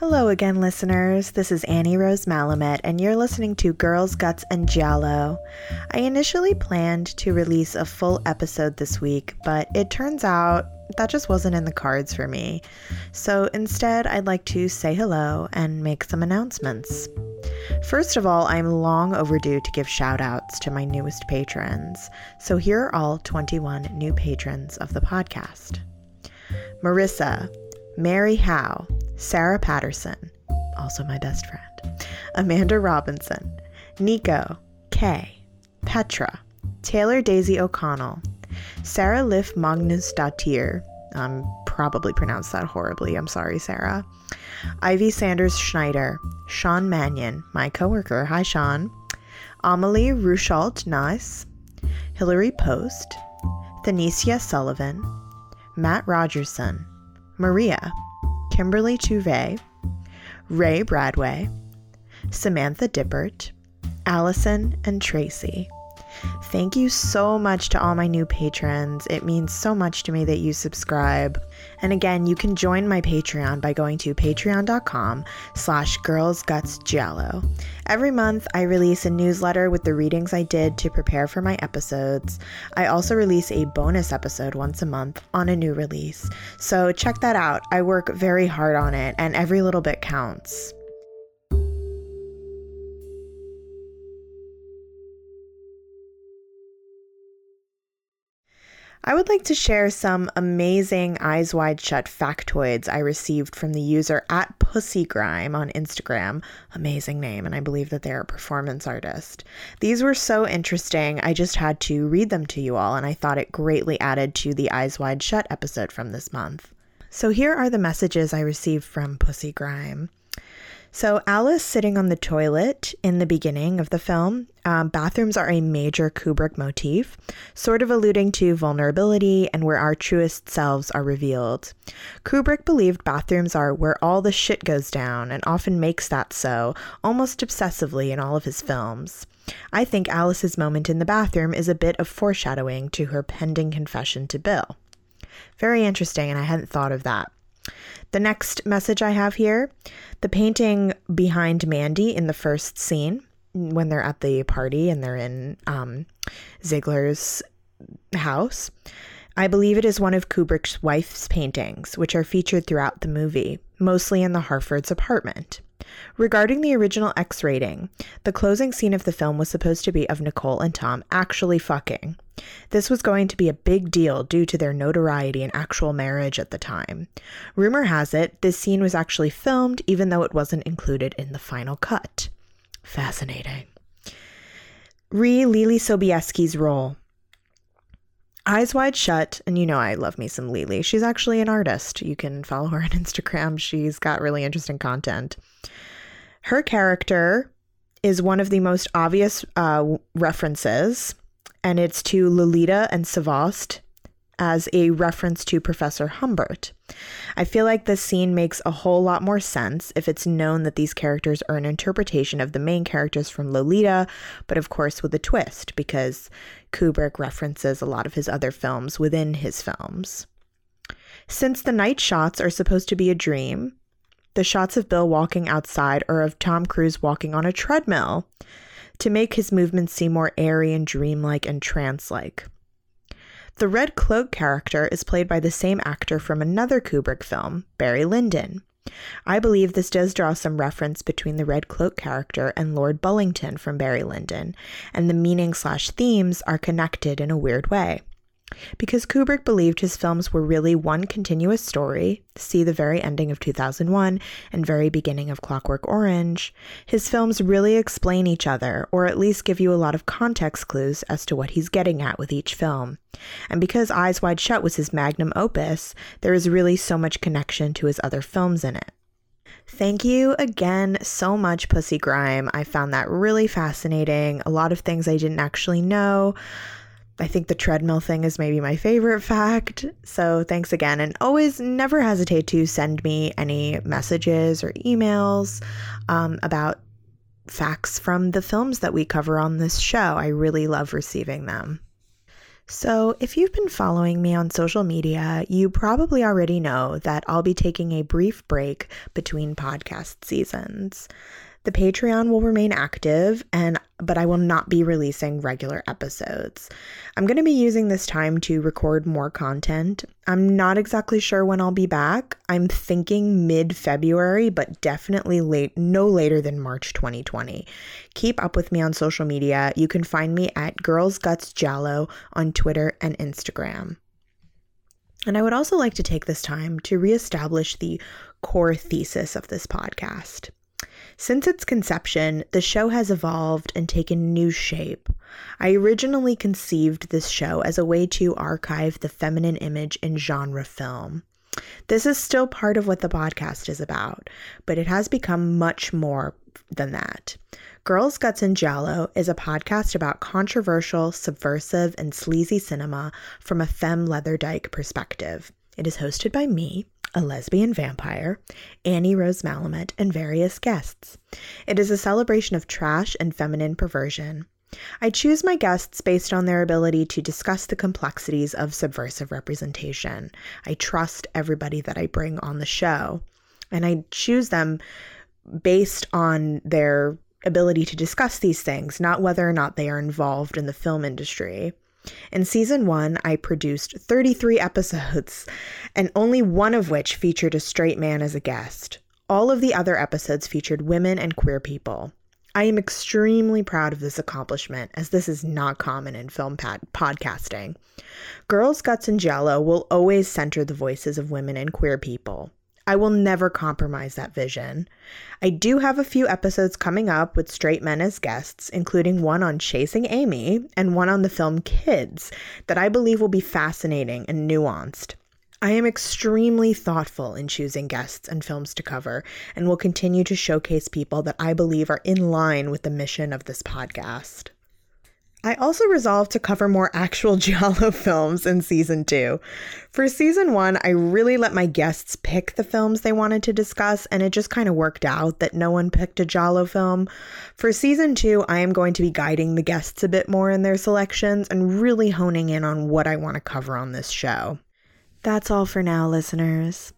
Hello again, listeners. This is Annie Rose Malamet, and you're listening to Girls, Guts, and Giallo. I initially planned to release a full episode this week, but it turns out that just wasn't in the cards for me. So instead, I'd like to say hello and make some announcements. First of all, I'm long overdue to give shout outs to my newest patrons. So here are all 21 new patrons of the podcast Marissa, Mary Howe, Sarah Patterson, also my best friend, Amanda Robinson, Nico, Kay, Petra, Taylor Daisy O'Connell, Sarah Liff Magnus I'm probably pronounced that horribly, I'm sorry, Sarah, Ivy Sanders Schneider, Sean Mannion, my coworker, hi Sean, Amelie Ruschalt Nice, Hillary Post, Thanicia Sullivan, Matt Rogerson, Maria, Kimberly Tuve, Ray Bradway, Samantha Dippert, Allison, and Tracy. Thank you so much to all my new patrons. It means so much to me that you subscribe. And again, you can join my Patreon by going to patreon.com slash girlsgutsgiallo. Every month, I release a newsletter with the readings I did to prepare for my episodes. I also release a bonus episode once a month on a new release. So check that out. I work very hard on it, and every little bit counts. I would like to share some amazing Eyes Wide Shut factoids I received from the user at Pussygrime on Instagram. Amazing name, and I believe that they're a performance artist. These were so interesting, I just had to read them to you all, and I thought it greatly added to the Eyes Wide Shut episode from this month. So here are the messages I received from Pussygrime. So, Alice sitting on the toilet in the beginning of the film, um, bathrooms are a major Kubrick motif, sort of alluding to vulnerability and where our truest selves are revealed. Kubrick believed bathrooms are where all the shit goes down and often makes that so, almost obsessively in all of his films. I think Alice's moment in the bathroom is a bit of foreshadowing to her pending confession to Bill. Very interesting, and I hadn't thought of that. The next message I have here the painting behind Mandy in the first scene when they're at the party and they're in um, Ziegler's house. I believe it is one of Kubrick's wife's paintings, which are featured throughout the movie, mostly in the Harfords' apartment. Regarding the original X rating, the closing scene of the film was supposed to be of Nicole and Tom actually fucking. This was going to be a big deal due to their notoriety and actual marriage at the time. Rumor has it this scene was actually filmed even though it wasn't included in the final cut. Fascinating. Re Leelee Sobieski's role. Eyes Wide Shut, and you know I love me some Leelee. She's actually an artist. You can follow her on Instagram. She's got really interesting content. Her character is one of the most obvious uh, references and it's to Lolita and Szavost as a reference to Professor Humbert. I feel like this scene makes a whole lot more sense if it's known that these characters are an interpretation of the main characters from Lolita, but of course with a twist, because Kubrick references a lot of his other films within his films. Since the night shots are supposed to be a dream, the shots of Bill walking outside are of Tom Cruise walking on a treadmill to make his movements seem more airy and dreamlike and trance like. The Red Cloak character is played by the same actor from another Kubrick film, Barry Lyndon. I believe this does draw some reference between the Red Cloak character and Lord Bullingdon from Barry Lyndon, and the meaning slash themes are connected in a weird way. Because Kubrick believed his films were really one continuous story, see the very ending of 2001 and very beginning of Clockwork Orange, his films really explain each other, or at least give you a lot of context clues as to what he's getting at with each film. And because Eyes Wide Shut was his magnum opus, there is really so much connection to his other films in it. Thank you again so much, Pussy Grime. I found that really fascinating. A lot of things I didn't actually know. I think the treadmill thing is maybe my favorite fact. So thanks again. And always never hesitate to send me any messages or emails um, about facts from the films that we cover on this show. I really love receiving them. So, if you've been following me on social media, you probably already know that I'll be taking a brief break between podcast seasons. The Patreon will remain active and but I will not be releasing regular episodes. I'm going to be using this time to record more content. I'm not exactly sure when I'll be back. I'm thinking mid-February, but definitely late no later than March 2020. Keep up with me on social media. You can find me at Girls Guts Giallo on Twitter and Instagram. And I would also like to take this time to reestablish the core thesis of this podcast. Since its conception, the show has evolved and taken new shape. I originally conceived this show as a way to archive the feminine image in genre film. This is still part of what the podcast is about, but it has become much more than that. Girls, Guts, and Giallo is a podcast about controversial, subversive, and sleazy cinema from a femme leather dyke perspective. It is hosted by me, a lesbian vampire, Annie Rose Malamet, and various guests. It is a celebration of trash and feminine perversion. I choose my guests based on their ability to discuss the complexities of subversive representation. I trust everybody that I bring on the show, and I choose them based on their ability to discuss these things, not whether or not they are involved in the film industry. In season one, I produced 33 episodes, and only one of which featured a straight man as a guest. All of the other episodes featured women and queer people. I am extremely proud of this accomplishment, as this is not common in film podcasting. Girls, Guts, and Giallo will always center the voices of women and queer people. I will never compromise that vision. I do have a few episodes coming up with straight men as guests, including one on Chasing Amy and one on the film Kids, that I believe will be fascinating and nuanced. I am extremely thoughtful in choosing guests and films to cover and will continue to showcase people that I believe are in line with the mission of this podcast. I also resolved to cover more actual Giallo films in season two. For season one, I really let my guests pick the films they wanted to discuss, and it just kind of worked out that no one picked a Giallo film. For season two, I am going to be guiding the guests a bit more in their selections and really honing in on what I want to cover on this show. That's all for now, listeners.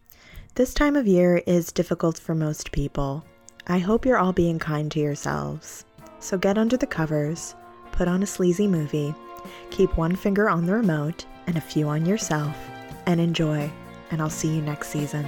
This time of year is difficult for most people. I hope you're all being kind to yourselves. So get under the covers put on a sleazy movie, keep one finger on the remote and a few on yourself, and enjoy. And I'll see you next season.